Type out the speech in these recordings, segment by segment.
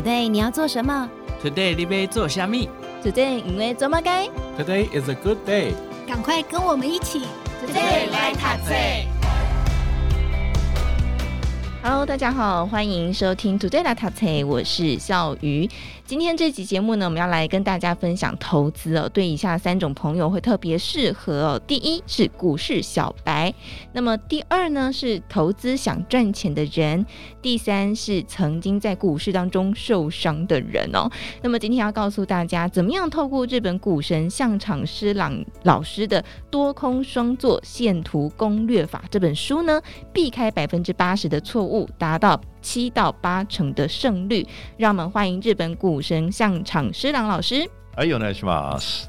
Today 你要做什么？Today 你要做虾米？Today 因为做么该？Today is a good day。赶快跟我们一起，Today 来读册。Hello，大家好，欢迎收听 Today 来读册，我是笑鱼。今天这集节目呢，我们要来跟大家分享投资哦，对以下三种朋友会特别适合哦。第一是股市小白，那么第二呢是投资想赚钱的人，第三是曾经在股市当中受伤的人哦。那么今天要告诉大家，怎么样透过日本股神向场师朗老师的多空双做线图攻略法这本书呢，避开百分之八十的错误，达到。七到八成的胜率，让我们欢迎日本股神相场师郎老师。哎，お愿いします。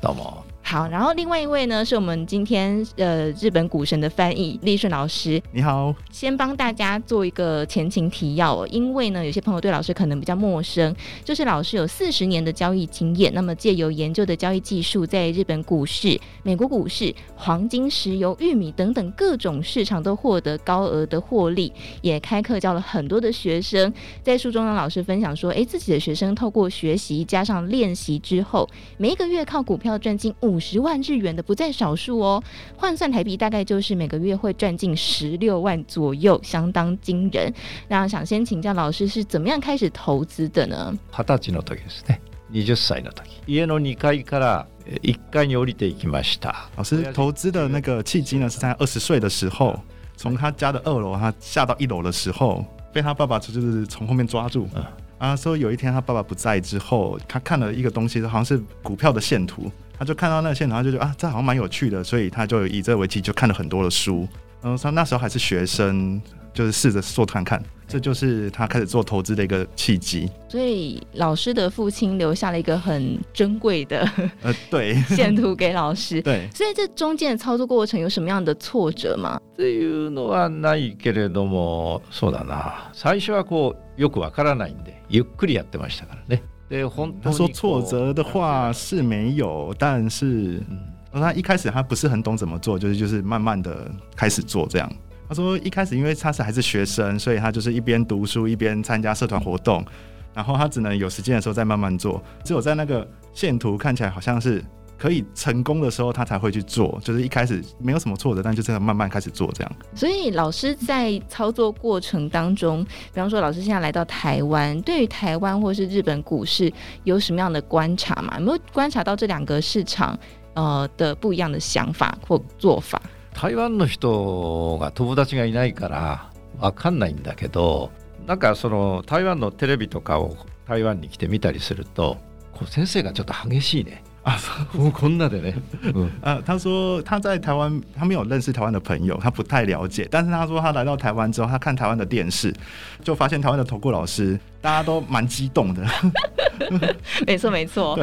どうも。好，然后另外一位呢，是我们今天呃日本股神的翻译立顺老师。你好，先帮大家做一个前情提要哦，因为呢有些朋友对老师可能比较陌生，就是老师有四十年的交易经验，那么借由研究的交易技术，在日本股市、美国股市、黄金、石油、玉米等等各种市场都获得高额的获利，也开课教了很多的学生。在书中呢，老师分享说，哎，自己的学生透过学习加上练习之后，每一个月靠股票赚进五 十万日元的不在少数哦，换算台币大概就是每个月会赚进十六万左右，相当惊人。那想先请教老师是怎么样开始投资的呢？二十歳の时ですね。二十歳の时，家の二阶から一阶に降りていきました。老师投资的那个契机呢，是在二十岁的时候，从他家的二楼，他下到一楼的时候，被他爸爸就是从后面抓住。嗯 啊，说有一天他爸爸不在之后，他看了一个东西，好像是股票的线图，他就看到那个线图，他就觉得啊，这好像蛮有趣的，所以他就以这为基，就看了很多的书。然后他那时候还是学生，就是试着做看看，这就是他开始做投资的一个契机。所以老师的父亲留下了一个很珍贵的呃，对线图给老师。对，所以这中间的操作过程有什么样的挫折吗？这いうのはないけれども、そうだな。最初はこうよくわからないんで。ゆっくりやってましたからね。对，他说挫折的话是没有，但是他一开始他不是很懂怎么做，就是就是慢慢的开始做这样。 他说一开始因为他是还是学生，所以他就是一边读书一边参加社团活动，然后他只能有时间的时候再慢慢做。只有在那个线图看起来好像是。可以成功的时候，他才会去做。就是一开始没有什么挫折，但就这样慢慢开始做这样。所以老师在操作过程当中，比方说老师现在来到台湾，对于台湾或是日本股市有什么样的观察吗？有没有观察到这两个市场呃的不一样的想法或做法？台湾の人が友達がいないから分かんないんだけど、なんかその台湾のテレビとかを台湾に来て見たりすると、こう先生がちょっと激しいね。啊，我困了的嘞。嗯，呃，他说他在台湾，他没有认识台湾的朋友，他不太了解。但是他说他来到台湾之后，他看台湾的电视，就发现台湾的投顾老师大家都蛮激动的。没错，没错，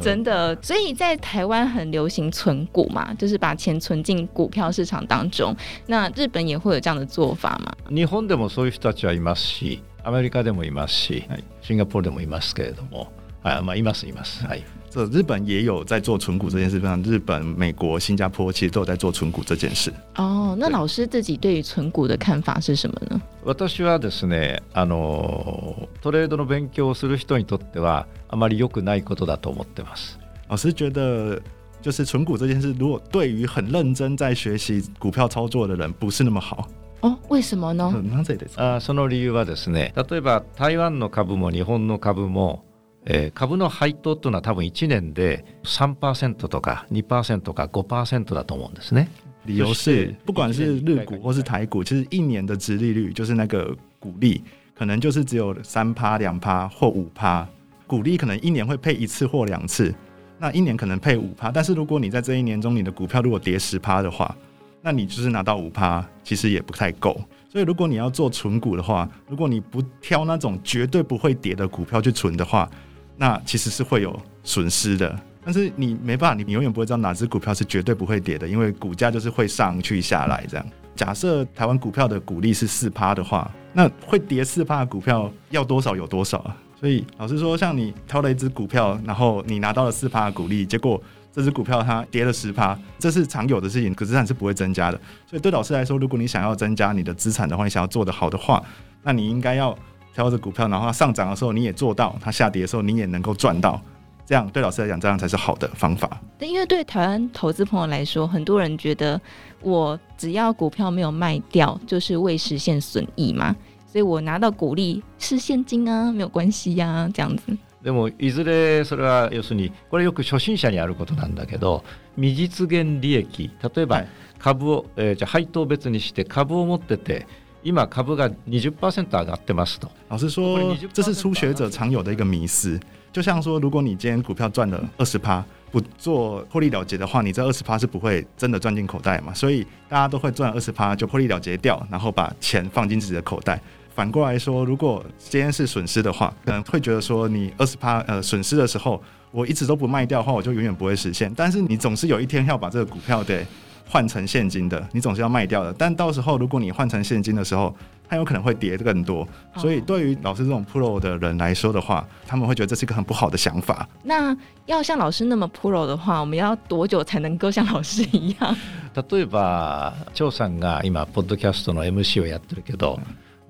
真的。所以在台湾很流行存股嘛，就是把钱存进股票市场当中。那日本也会有这样的做法吗？日本でもそういう人たちはいますし、アメリカでもいますし、シンガポールでもいますけれども、啊，まあいますいます。はい。 这日本也有在做存股这件事，像日本、美国、新加坡其实都有在做存股这件事。哦，那老师自己对于存股的看法是什么呢？私はですね、あのトレードの勉强をする人にとってはあまり良くないことだと思ってます。老师觉得，就是存股这件事，如果对于很认真在学习股票操作的人，不是那么好。哦，为什么呢？なぜですか？あ、その理由はですね、例えば台湾の株も日本の株も。 えー、株の配当というのは多分1年で3%とか2%か5%だと思うんですね。理由是，不管是日股或是台股，其实一年的殖利率就是那个股利，可能就是只有三趴、两趴或五趴。股利可能一年会配一次或两次，那一年可能配五趴。但是如果你在这一年中，你的股票如果跌十趴的话，那你就是拿到五趴，其实也不太够。所以如果你要做存股的话，如果你不挑那种绝对不会跌的股票去存的话， 那其实是会有损失的，但是你没办法，你永远不会知道哪只股票是绝对不会跌的，因为股价就是会上去下来这样。假设台湾股票的股利是四趴的话，那会跌四趴的股票要多少有多少啊？所以老实说，像你挑了一只股票，然后你拿到了四趴的股利，结果这只股票它跌了十趴，这是常有的事情，可是资产是不会增加的。所以对老师来说，如果你想要增加你的资产的话，你想要做得好的话，那你应该要。挑着股票，然后它上涨的时候你也做到，它下跌的时候你也能够赚到。这样对老师来讲，这样才是好的方法。对，因为对台湾投资朋友来说，很多人觉得我只要股票没有卖掉，就是未实现损益嘛，所以我拿到股利是现金啊，没有关系呀、啊，这样子。でもいずれそれは要するにこれよく初心者にあることなんだけど未実现利益例えば株を、えー、じゃ配当别にして株を持ってて 今株が20%上がってますと。老师说，这是初学者常有的一个迷思。就像说，如果你今天股票赚了二十趴，不做获利了结的话，你这二十趴是不会真的赚进口袋嘛？所以大家都会赚二十趴就获利了结掉，然后把钱放进自己的口袋。反过来说，如果今天是损失的话，可能会觉得说，你二十趴呃损失的时候，我一直都不卖掉的话，我就永远不会实现。但是你总是有一天要把这个股票给 换成现金的，你总是要卖掉的。但到时候如果你换成现金的时候，它有可能会跌更多，所以对于老师这种 pro 的人来说的话，他们会觉得这是一个很不好的想法。那要像老师那么 pro 的话，我们要多久才能够像老师一样？例えば张さんが今ポッドキャストの MC をやってるけど、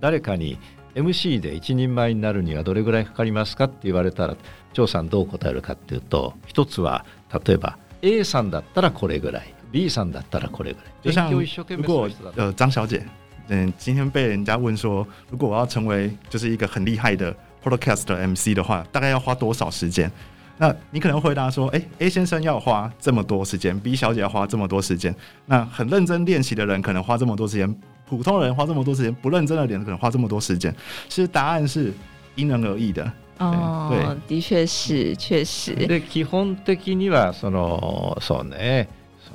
谁かに MC で一人前になるにはどれぐらいかかりますかって言われたら张さんどう答えるかっていうと、一つは例えば A さんだったらこれぐらい、B さんだったらこれぐらい。就像如果呃张小姐。嗯，今天被人家问说，如果我要成为就是一个很厉害的 podcast 的 MC 的话，大概要花多少时间？那你可能回答说，诶、欸、A 先生要花这么多时间，B 小姐要花这么多时间。那很认真练习的人可能花这么多时间，普通人花这么多时间，不认真的人可能花这么多时间。其实答案是因人而异的。哦，对，的确是，确实。で基本的にはそのそうね。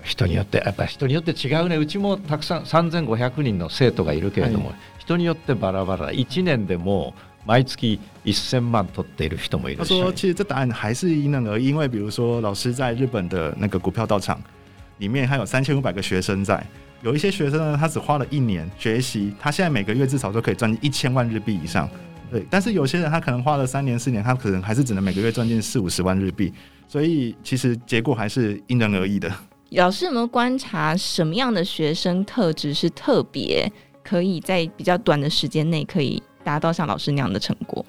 人によってやっぱ人によって违うね。うちもたくさん3500人の生徒がいるけれども、はい、人によってバラバラ。1年でも毎月1000万取っている人もいるし。他说，其实这答案还是因人而异，因为比如说老师在日本的那个股票道场里面，他有三千五百个学生在，有一些学生呢，他只花了一年学习，他现在每个月至少都可以赚进一千万日币以上。对，但是有些人他可能花了三年四年，他可能还是只能每个月赚进四五十万日币。所以其实结果还是因人而异的。老师有没有观察什么样的学生特质是特别可以在比较短的时间内可以达到像老师那样的成果？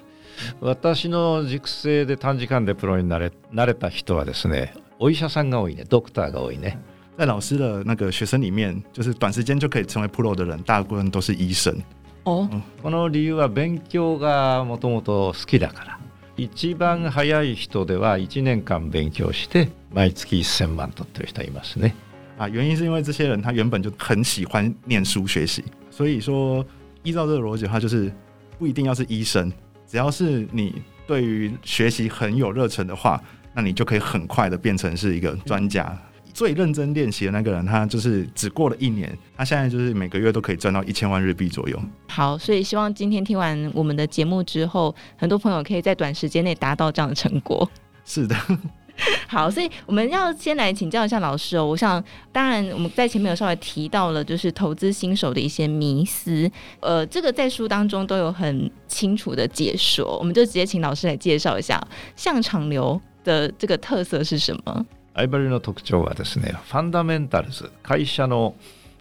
私の塾生で短时间でプロになれなれた人はですね、お医者さんが多いね、ドクターが多いね。在老师的那个学生里面，就是短时间就可以成为 pro 的人，大部分都是医生。哦，この理由は勉强がもともと好きだから。 一番早い人では1年间勉强して毎月1000万取ってる人いますね。啊，原因是因为这些人他原本就很喜欢念书学习，所以说依照这个逻辑的话，就是不一定要是医生，只要是你对于学习很有热忱的话，那你就可以很快的变成是一个专家。 最认真练习的那个人，他就是只过了一年，他现在就是每个月都可以赚到一千万日币左右。好，所以希望今天听完我们的节目之后，很多朋友可以在短时间内达到这样的成果。是的，好，所以我们要先来请教一下老师哦。我想，当然我们在前面有稍微提到了，就是投资新手的一些迷思，呃，这个在书当中都有很清楚的解说，我们就直接请老师来介绍一下向长流的这个特色是什么。相场の特徴はですね、ファンダメンタルズ、会社の、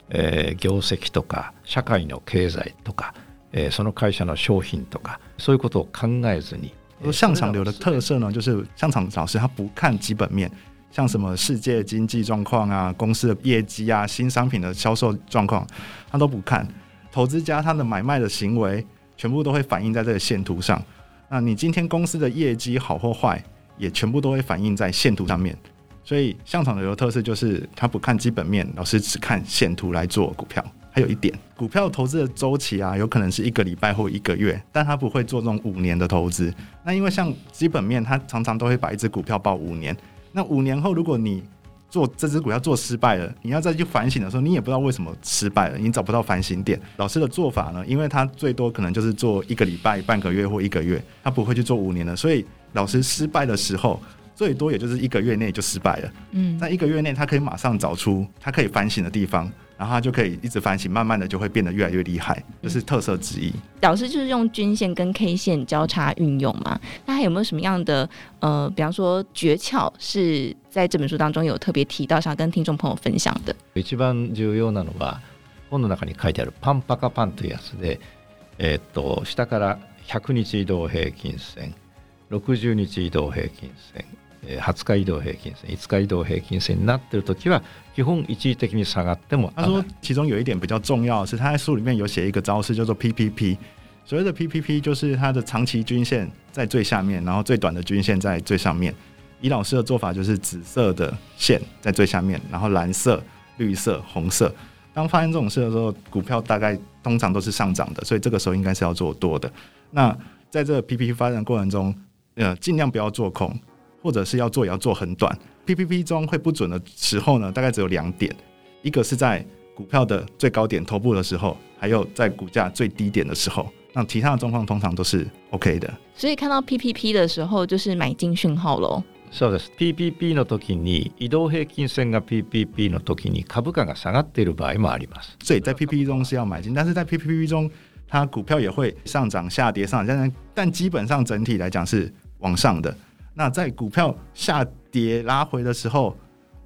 えー、业绩とか、社会の経済とか、えー、その会社の商品とか、そういうことを考えずに。向长流的特色呢，就是向长老师他不看基本面，像什么世界经济状况啊、公司的业绩啊、新商品的销售状况，他都不看。投资家他的买卖的行为，全部都会反映在这个线图上。那你今天公司的业绩好或坏，也全部都会反映在线图上面。 所以向长流的特色就是，他不看基本面，老师只看线图来做股票。还有一点，股票投资的周期啊，有可能是一个礼拜或一个月，但他不会做这种五年的投资。那因为像基本面，他常常都会把一只股票报五年。那五年后，如果你做这只股票做失败了，你要再去反省的时候，你也不知道为什么失败了，你找不到反省点。老师的做法呢，因为他最多可能就是做一个礼拜、半个月或一个月，他不会去做五年的。所以老师失败的时候。最多也就是一个月内就失败了。嗯，那一个月内他可以马上找出他可以反省的地方，然后他就可以一直反省，慢慢的就会变得越来越厉害，这是特色之一。老师就是用均线跟 K 线交叉运用嘛？那还有没有什么样的呃，比方说诀窍是在这本书当中有特别提到，想跟听众朋友分享的？一番重要なのは本の中に书いてあるパンパカパンというやつで、えー、っと下から 100日移动平均线、60日移动平均线、 20日移动平均线、5日移动平均线になっている时は基本一时的に下がっても。他说，其中有一点比较重要的是，他在书里面有写一个招式叫做 PPP。所谓的 PPP 就是它的长期均线在最下面，然后最短的均线在最上面。以老师的做法，就是紫色的线在最下面，然后蓝色、绿色、红色。当发生这种事的时候，股票大概通常都是上涨的，所以这个时候应该是要做多的。那在这个 PPP 发展过程中，呃，尽量不要做空， 或者是要做也要做很短。PPP 中会不准的时候呢，大概只有两点，一个是在股票的最高点头部的时候，还有在股价最低点的时候。那其他的状况通常都是 OK 的。所以看到 PPP 的时候，就是买进讯号喽。そうです。PPP の时に移动平均线が PPP の时に株价が下がっている场合もあります。所以在 PPP 中是要买进，但是在 PPP 中，它股票也会上涨、下跌、上涨，但但基本上整体来讲是往上的。 那在股票下跌拉回的时候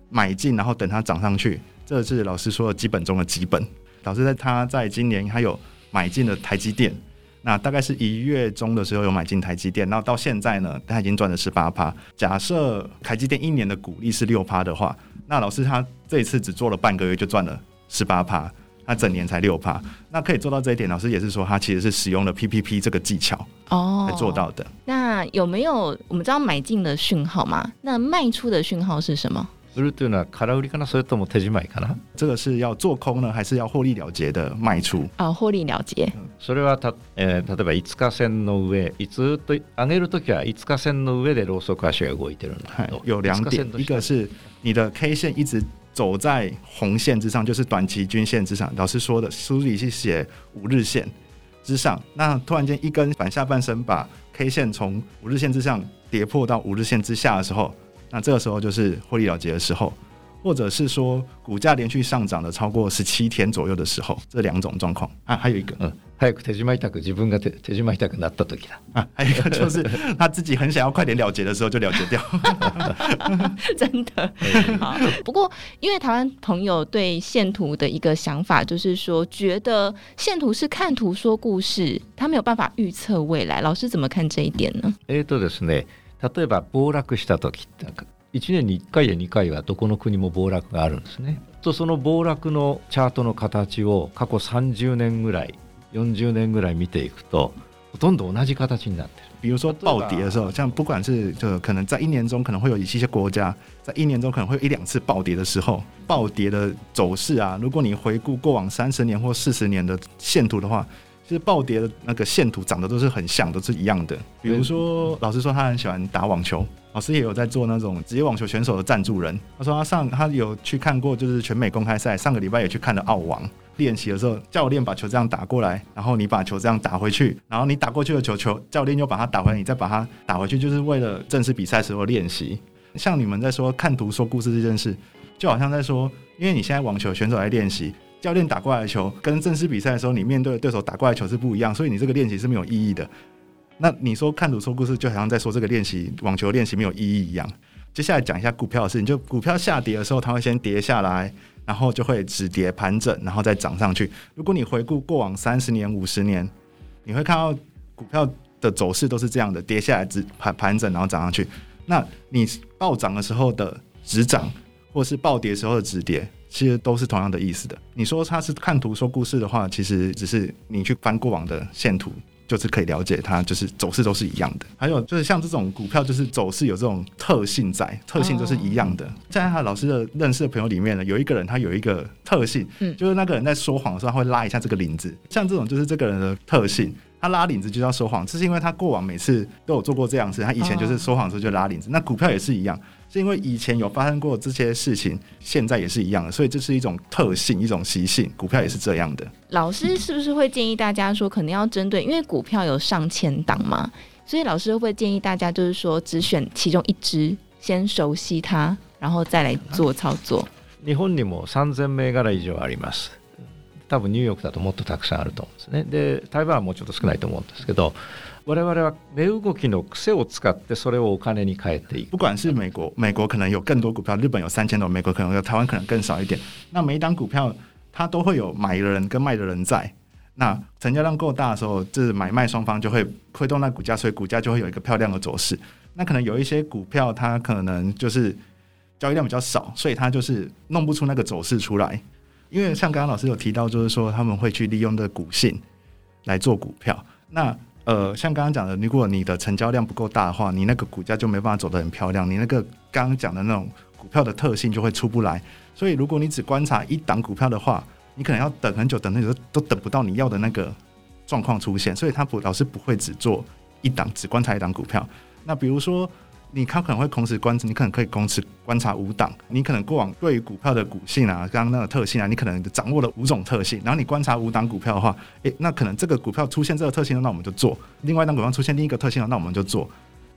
买进，然后等它涨上去，这是老师说的基本中的基本。老师在他在今年还有买进了台积电。那大概是一月中的时候有买进台积电，然后到现在呢，他已经赚了十八趴。假设台积电一年的股利是六趴的话，那老师他这一次只做了半个月就赚了十八趴，他整年才六趴。那可以做到这一点，老师也是说他其实是使用了 PPP 这个技巧哦来做到的。那有没有我们知道买进的讯号吗？那卖出的讯号是什么？売るというのは空売りかな，それとも手缔まいかな。这个是要做空呢，还是要获利了结的卖出？啊，获利了结。それはた、えー、例えば5日线の上、いつと上げるときは5日线の上でローソク足が动いてるんだけど、有两点，一个是你的 K 线一直 走在红线之上，就是短期均线之上。老师说的书里是写五日线之上，那突然间一根反下半身把 K 线从五日线之上跌破到五日线之下的时候。那这个时候就是获利了结的时候，或者是说股价连续上涨了超过十七天左右的时候，这两种状况啊，还有一个，嗯，早く手缔まいたく自分が手手缔まいたくなった时だ啊，还有一个就是他自己很想要快点了结的时候就了结掉，真的好。不过因为台湾朋友对线图的一个想法就是说，觉得线图是看图说故事，他没有办法预测未来。老师怎么看这一点呢？えーとですね。例えば暴落した时って 1年に1回や2回はどこの国も暴落があるんですね。とその暴落のチャートの形を过去30年ぐらい40年ぐらい见ていくとほとんど同じ形になってる。比如说暴跌的时候，像不管是就可能在一年中可能会有一些国家在一年中可能会有一两次暴跌的时候，暴跌的走势啊，如果你回顾过往三十年或四十年的线图的话。其实暴跌的那个线图长得都是很像，都是一样的。比如说，老师说他很喜欢打网球，老师也有在做那种职业网球选手的赞助人。他说他上他有去看过，就是全美公开赛，上个礼拜也去看了澳网练习的时候，教练把球这样打过来，然后你把球这样打回去，然后你打过去的球球，教练又把它打回来，你再把它打回去，就是为了正式比赛时候练习。像你们在说看图说故事这件事，就好像在说，因为你现在网球选手在练习。教练打过来的球跟正式比赛的时候，你面对的对手打过来的球是不一样，所以你这个练习是没有意义的。那你说看图说故事，就好像在说这个练习网球练习没有意义一样。接下来讲一下股票的事情，就股票下跌的时候，它会先跌下来，然后就会止跌盘整，然后再涨上去。如果你回顾过往三十年、五十年，你会看到股票的走势都是这样的：跌下来止盘盘整，然后涨上去。那你暴涨的时候的止涨，或是暴跌时候的止跌。其实都是同样的意思的。你说他是看图说故事的话，其实只是你去翻过往的线图，就是可以了解它，就是走势都是一样的。还有就是像这种股票，就是走势有这种特性在，特性都是一样的。在他老师的认识的朋友里面呢，有一个人他有一个特性，就是那个人在说谎的时候他会拉一下这个领子，像这种就是这个人的特性。他拉领子就叫说谎，这是因为他过往每次都有做过这样事。他以前就是说谎的时候就拉领子，那股票也是一样。是因为以前有发生过这些事情，现在也是一样的，所以这是一种特性，一种习性。股票也是这样的。老师是不是会建议大家说，可能要针对，因为股票有上千档嘛，所以老师会建议大家就是说，只选其中一支，先熟悉它，然后再来做操作。日本にも三千铭柄以上あります。 多分ニューヨークだともっとたくさんあると思うんですね。で、台湾はもうちょっと少ないと思うんですけど。我々は値动きの癖を使ってそれをお金に変えていく。不管是美国，美国可能有更多股票，日本有三千多，美国可能有台湾可能更少一点。那每一档股票它都会有买的人跟卖的人在。 那成交量够大的时候，就是买卖双方就会推动那股价，所以股价就会有一个漂亮的走势。那可能有一些股票，它可能就是交易量比较少，所以它就是弄不出那个走势出来。 因为像刚刚老师有提到，就是说他们会去利用的股性来做股票。那呃，像刚刚讲的，如果你的成交量不够大的话，你那个股价就没办法走得很漂亮，你那个刚刚讲的那种股票的特性就会出不来。所以如果你只观察一档股票的话，你可能要等很久，等很久都等不到你要的那个状况出现。所以他不老师不会只做一档，只观察一档股票。那比如说。你他可能会同时观察，你可能可以同时观察五档。你可能过往对于股票的股性啊，刚刚那个特性啊，你可能掌握了五种特性。然后你观察五档股票的话，诶，那可能这个股票出现这个特性，那我们就做；另外一档股票出现另一个特性了，那我们就做。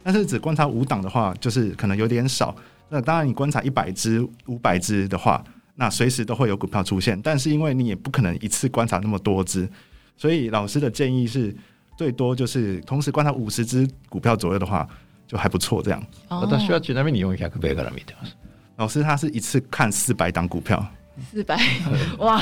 但是只观察五档的话，就是可能有点少。那当然，你观察一百只、五百只的话，那随时都会有股票出现。但是因为你也不可能一次观察那么多只，所以老师的建议是，最多就是同时观察五十只股票左右的话。就还不错，这样。私はちなみに400倍から见てます。老师他是一次看四百档股票。四百哇！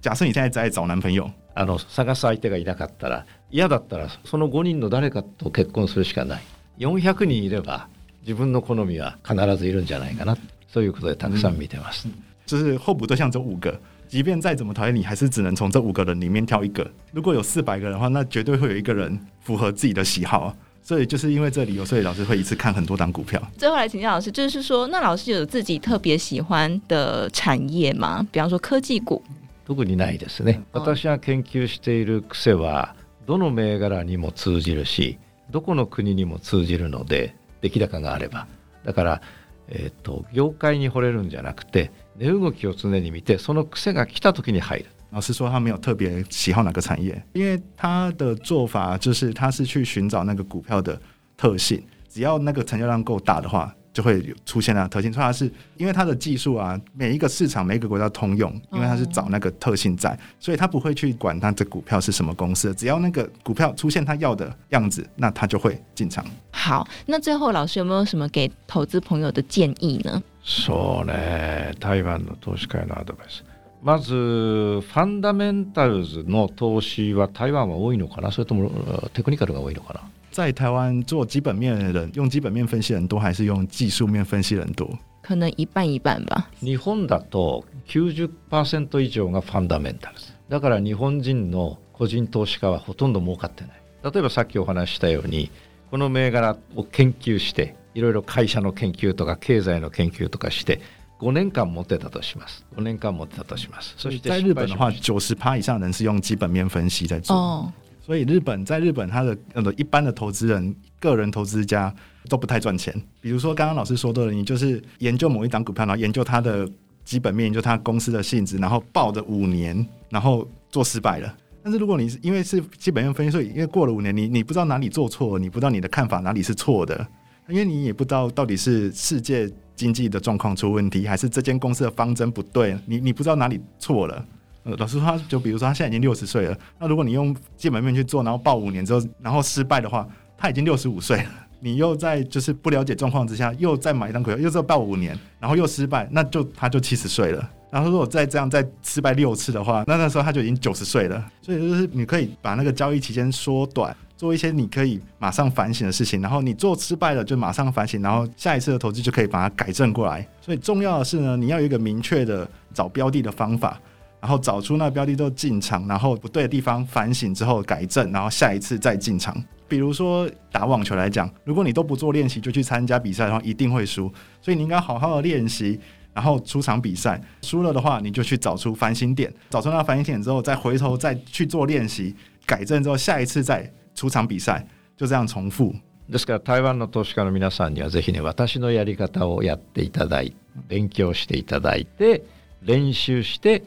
假设你现在在找男朋友，あの探す相手がいなかったら嫌だったらその5人の谁かと结婚するしかない。400人いれば自分の好みは必ずいるんじゃないかな。そういうことでたくさん见てます。就是候补对象只有五个，即便再怎么讨厌你，还是只能从这五个人里面挑一个。如果有四百个人的话，那绝对会有一个人符合自己的喜好。 所以就是因为这理由，所以老师会一次看很多档股票。最后来请教老师，就是说，那老师有自己特别喜欢的产业吗？比方说科技股。特にないですね。私が研究している癖はどの铭柄にも通じるし、どこの国にも通じるので、出来高があれば。だから、えっと业界に惚れるんじゃなくて、値动きを常に见て、その癖が来た时に入る。老师说他没有特别喜好哪个产业，因为他的做法就是他是去寻找那个股票的特性，只要那个成交量够大的话，就会出现那个特性。所以他是因为他的技术啊，每一个市场每一个国家通用，因为他是找那个特性在，所以他不会去管他这股票是什么公司，只要那个股票出现他要的样子，那他就会进场。好，那最后老师有没有什么给投资朋友的建议呢？そうね、台湾の投资家のアドバイス。 まずファンダメンタルズの投资は台湾は多いのかな？それともテクニカルが多いのかな？在台湾做基本面的人，用基本面分析人多，还是用技术面分析人多？可能一半一半吧。日本だと90%以上がファンダメンタルズ。だから日本人の个人投资家はほとんど储かってない。例えばさっきお话したように、この铭柄を研究して、いろいろ会社の研究とか経済の研究とかして。五年间持ってたとします。五年间持ってたとします。所以在日本的话，九十趴以上的人是用基本面分析在做。哦，所以日本在日本，他的呃一般的投资人、个人投资家都不太赚钱。比如说刚刚老师说的，你就是研究某一档股票，然后研究它的基本面，研究它公司的性质，然后抱着五年，然后做失败了。但是如果你是因为是基本面分析，所以因为过了五年，你你不知道哪里做错，你不知道你的看法哪里是错的，因为你也不知道到底是世界。 经济的状况出问题，还是这间公司的方针不对？你你不知道哪里错了。呃，老实说，就比如说他现在已经六十岁了，那如果你用基本面去做，然后报五年之后，然后失败的话，他已经六十五岁了。你又在就是不了解状况之下，又再买一张股票，又再报五年，然后又失败，那就他就七十岁了。然后如果再这样再失败六次的话，那那时候他就已经九十岁了。所以就是你可以把那个交易期间缩短。做一些你可以马上反省的事情，然后你做失败了就马上反省，然后下一次的投资就可以把它改正过来。所以重要的是呢，你要有一个明确的找标的的方法，然后找出那标的都进场，然后不对的地方反省之后改正，然后下一次再进场。比如说打网球来讲，如果你都不做练习就去参加比赛的话，一定会输。所以你应该好好的练习，然后出场比赛。输了的话，你就去找出反省点，找出那反省点之后，再回头再去做练习，改正之后，下一次再。出场比赛就这样重复。ですから台湾の投资家の皆さんにはぜひね私のやり方をやっていただいて勉强していただいて练习して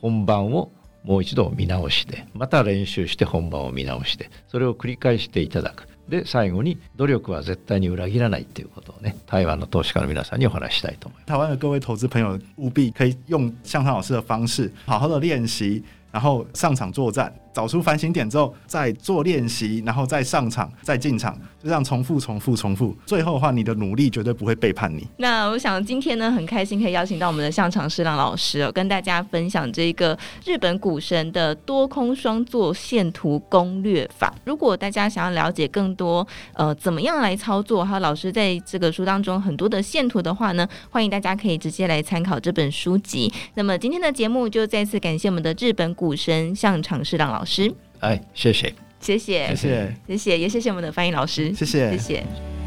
本番をもう一度见直してまた练习して本番を见直してそれを繰り返していただくで最后に努力は绝対に里切らないということをね台湾の投资家の皆さんにお话したいと思います。台湾的各位投资朋友务必可以用向上老师的方式好好的练习。然后上场作战，找出反省点之后，再做练习，然后再上场，再进场，就这样重复、重复、重复。最后的话，你的努力绝对不会背叛你。那我想今天呢，很开心可以邀请到我们的向场师郎老师哦，跟大家分享这个日本股神的多空双做线图攻略法。如果大家想要了解更多，呃，怎么样来操作，还有老师在这个书当中很多的线图的话呢，欢迎大家可以直接来参考这本书籍。那么今天的节目就再次感谢我们的日本股神向场师郎老师。哎，谢谢，谢谢，谢谢，谢谢，也谢谢我们的翻译老师，谢谢，谢谢。